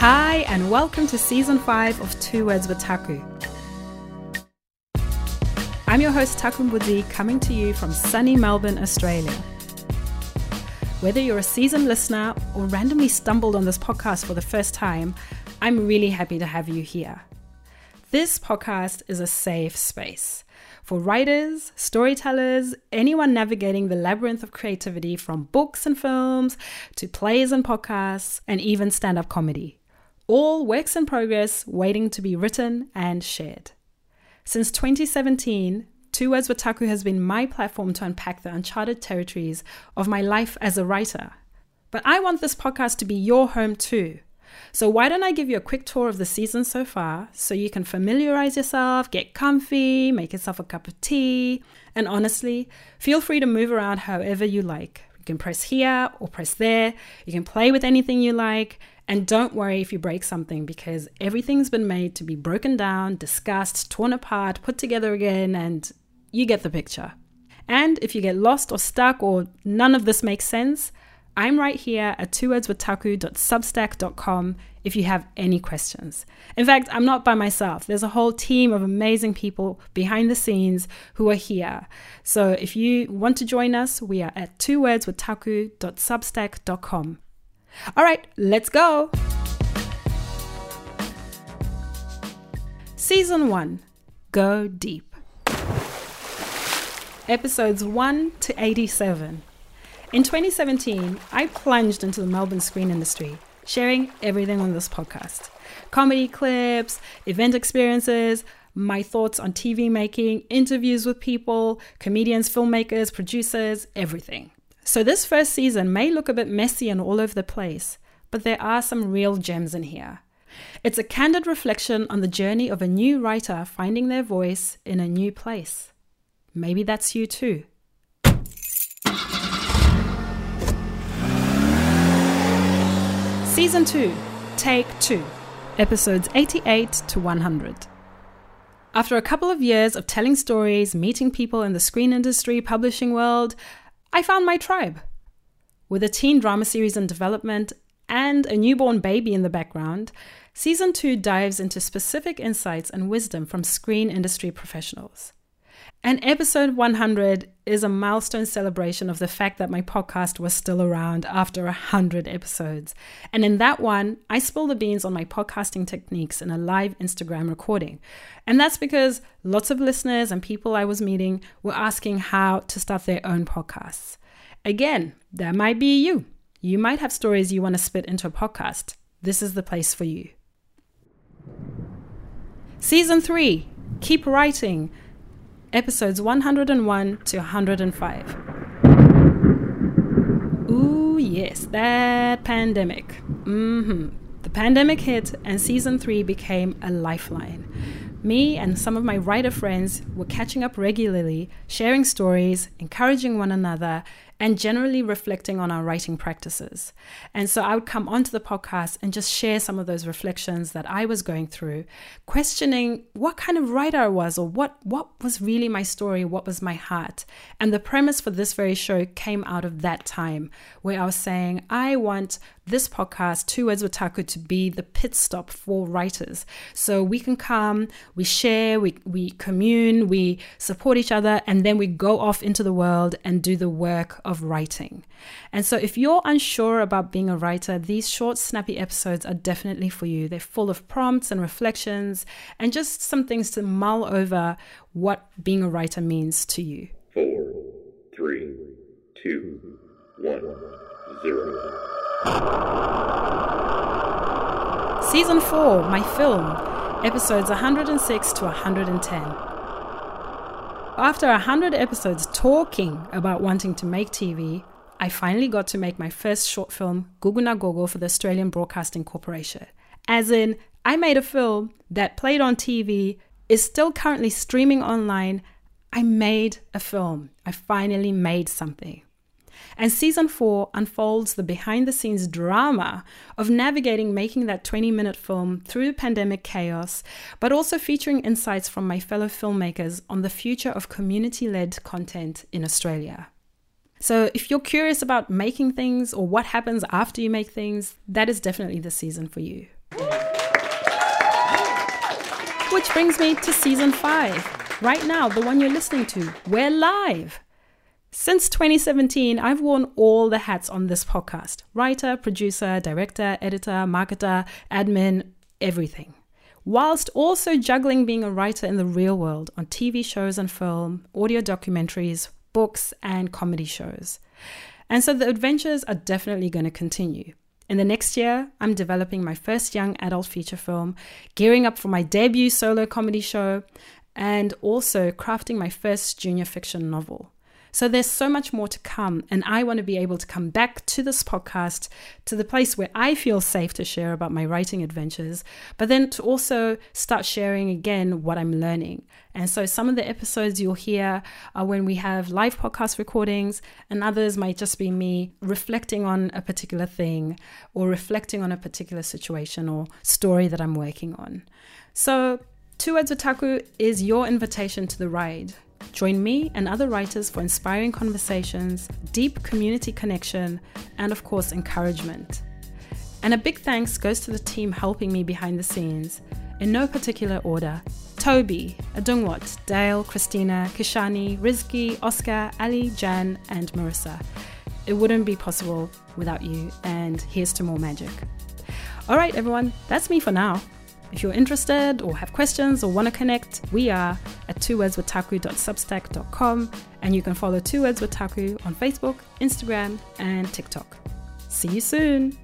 Hi, and welcome to season five of Two Words with Taku. I'm your host, Taku Mbudzi, coming to you from sunny Melbourne, Australia. Whether you're a seasoned listener or randomly stumbled on this podcast for the first time, I'm really happy to have you here. This podcast is a safe space for writers, storytellers, anyone navigating the labyrinth of creativity from books and films to plays and podcasts, and even stand up comedy. All works in progress waiting to be written and shared. Since 2017, Two Words with Taku has been my platform to unpack the uncharted territories of my life as a writer. But I want this podcast to be your home too. So, why don't I give you a quick tour of the season so far so you can familiarize yourself, get comfy, make yourself a cup of tea, and honestly, feel free to move around however you like. You can press here or press there, you can play with anything you like, and don't worry if you break something because everything's been made to be broken down, discussed, torn apart, put together again, and you get the picture. And if you get lost or stuck or none of this makes sense, I'm right here at twowordswithtaku.substack.com if you have any questions. In fact, I'm not by myself. There's a whole team of amazing people behind the scenes who are here. So if you want to join us, we are at twowordswithtaku.substack.com. All right, let's go. Season 1 Go Deep. Episodes 1 to 87. In 2017, I plunged into the Melbourne screen industry, sharing everything on this podcast comedy clips, event experiences, my thoughts on TV making, interviews with people, comedians, filmmakers, producers, everything. So, this first season may look a bit messy and all over the place, but there are some real gems in here. It's a candid reflection on the journey of a new writer finding their voice in a new place. Maybe that's you too. Season 2, Take 2, episodes 88 to 100. After a couple of years of telling stories, meeting people in the screen industry, publishing world, I found my tribe. With a teen drama series in development and a newborn baby in the background, Season 2 dives into specific insights and wisdom from screen industry professionals. And episode 100 is a milestone celebration of the fact that my podcast was still around after 100 episodes. And in that one, I spill the beans on my podcasting techniques in a live Instagram recording. And that's because lots of listeners and people I was meeting were asking how to start their own podcasts. Again, that might be you. You might have stories you want to spit into a podcast. This is the place for you. Season 3 Keep Writing episodes 101 to 105. Ooh, yes, that pandemic. Mm-hmm. The pandemic hit, and season three became a lifeline. Me and some of my writer friends were catching up regularly, sharing stories, encouraging one another, and generally reflecting on our writing practices. And so I would come onto the podcast and just share some of those reflections that I was going through, questioning what kind of writer I was or what, what was really my story, what was my heart. And the premise for this very show came out of that time where I was saying, I want this podcast, Two Words with Taku, to be the pit stop for writers. So we can come, we share, we, we commune, we support each other, and then we go off into the world and do the work of writing. And so if you're unsure about being a writer, these short, snappy episodes are definitely for you. They're full of prompts and reflections and just some things to mull over what being a writer means to you. Four, three, two, one, zero. Season 4, my film, episodes 106 to 110. After 100 episodes talking about wanting to make TV, I finally got to make my first short film, Guguna Gogo, for the Australian Broadcasting Corporation. As in, I made a film that played on TV, is still currently streaming online. I made a film. I finally made something. And season four unfolds the behind the scenes drama of navigating making that 20 minute film through pandemic chaos, but also featuring insights from my fellow filmmakers on the future of community led content in Australia. So, if you're curious about making things or what happens after you make things, that is definitely the season for you. Which brings me to season five. Right now, the one you're listening to, we're live. Since 2017, I've worn all the hats on this podcast writer, producer, director, editor, marketer, admin, everything. Whilst also juggling being a writer in the real world on TV shows and film, audio documentaries, books, and comedy shows. And so the adventures are definitely going to continue. In the next year, I'm developing my first young adult feature film, gearing up for my debut solo comedy show, and also crafting my first junior fiction novel. So there's so much more to come. And I want to be able to come back to this podcast, to the place where I feel safe to share about my writing adventures, but then to also start sharing again what I'm learning. And so some of the episodes you'll hear are when we have live podcast recordings, and others might just be me reflecting on a particular thing or reflecting on a particular situation or story that I'm working on. So, Two Words with Taku is your invitation to the ride. Join me and other writers for inspiring conversations, deep community connection, and of course, encouragement. And a big thanks goes to the team helping me behind the scenes, in no particular order Toby, Adungwat, Dale, Christina, Kishani, Rizki, Oscar, Ali, Jan, and Marissa. It wouldn't be possible without you, and here's to more magic. All right, everyone, that's me for now. If you're interested or have questions or want to connect, we are at twowordswithtaku.substack.com and you can follow Two Words with Taku on Facebook, Instagram, and TikTok. See you soon!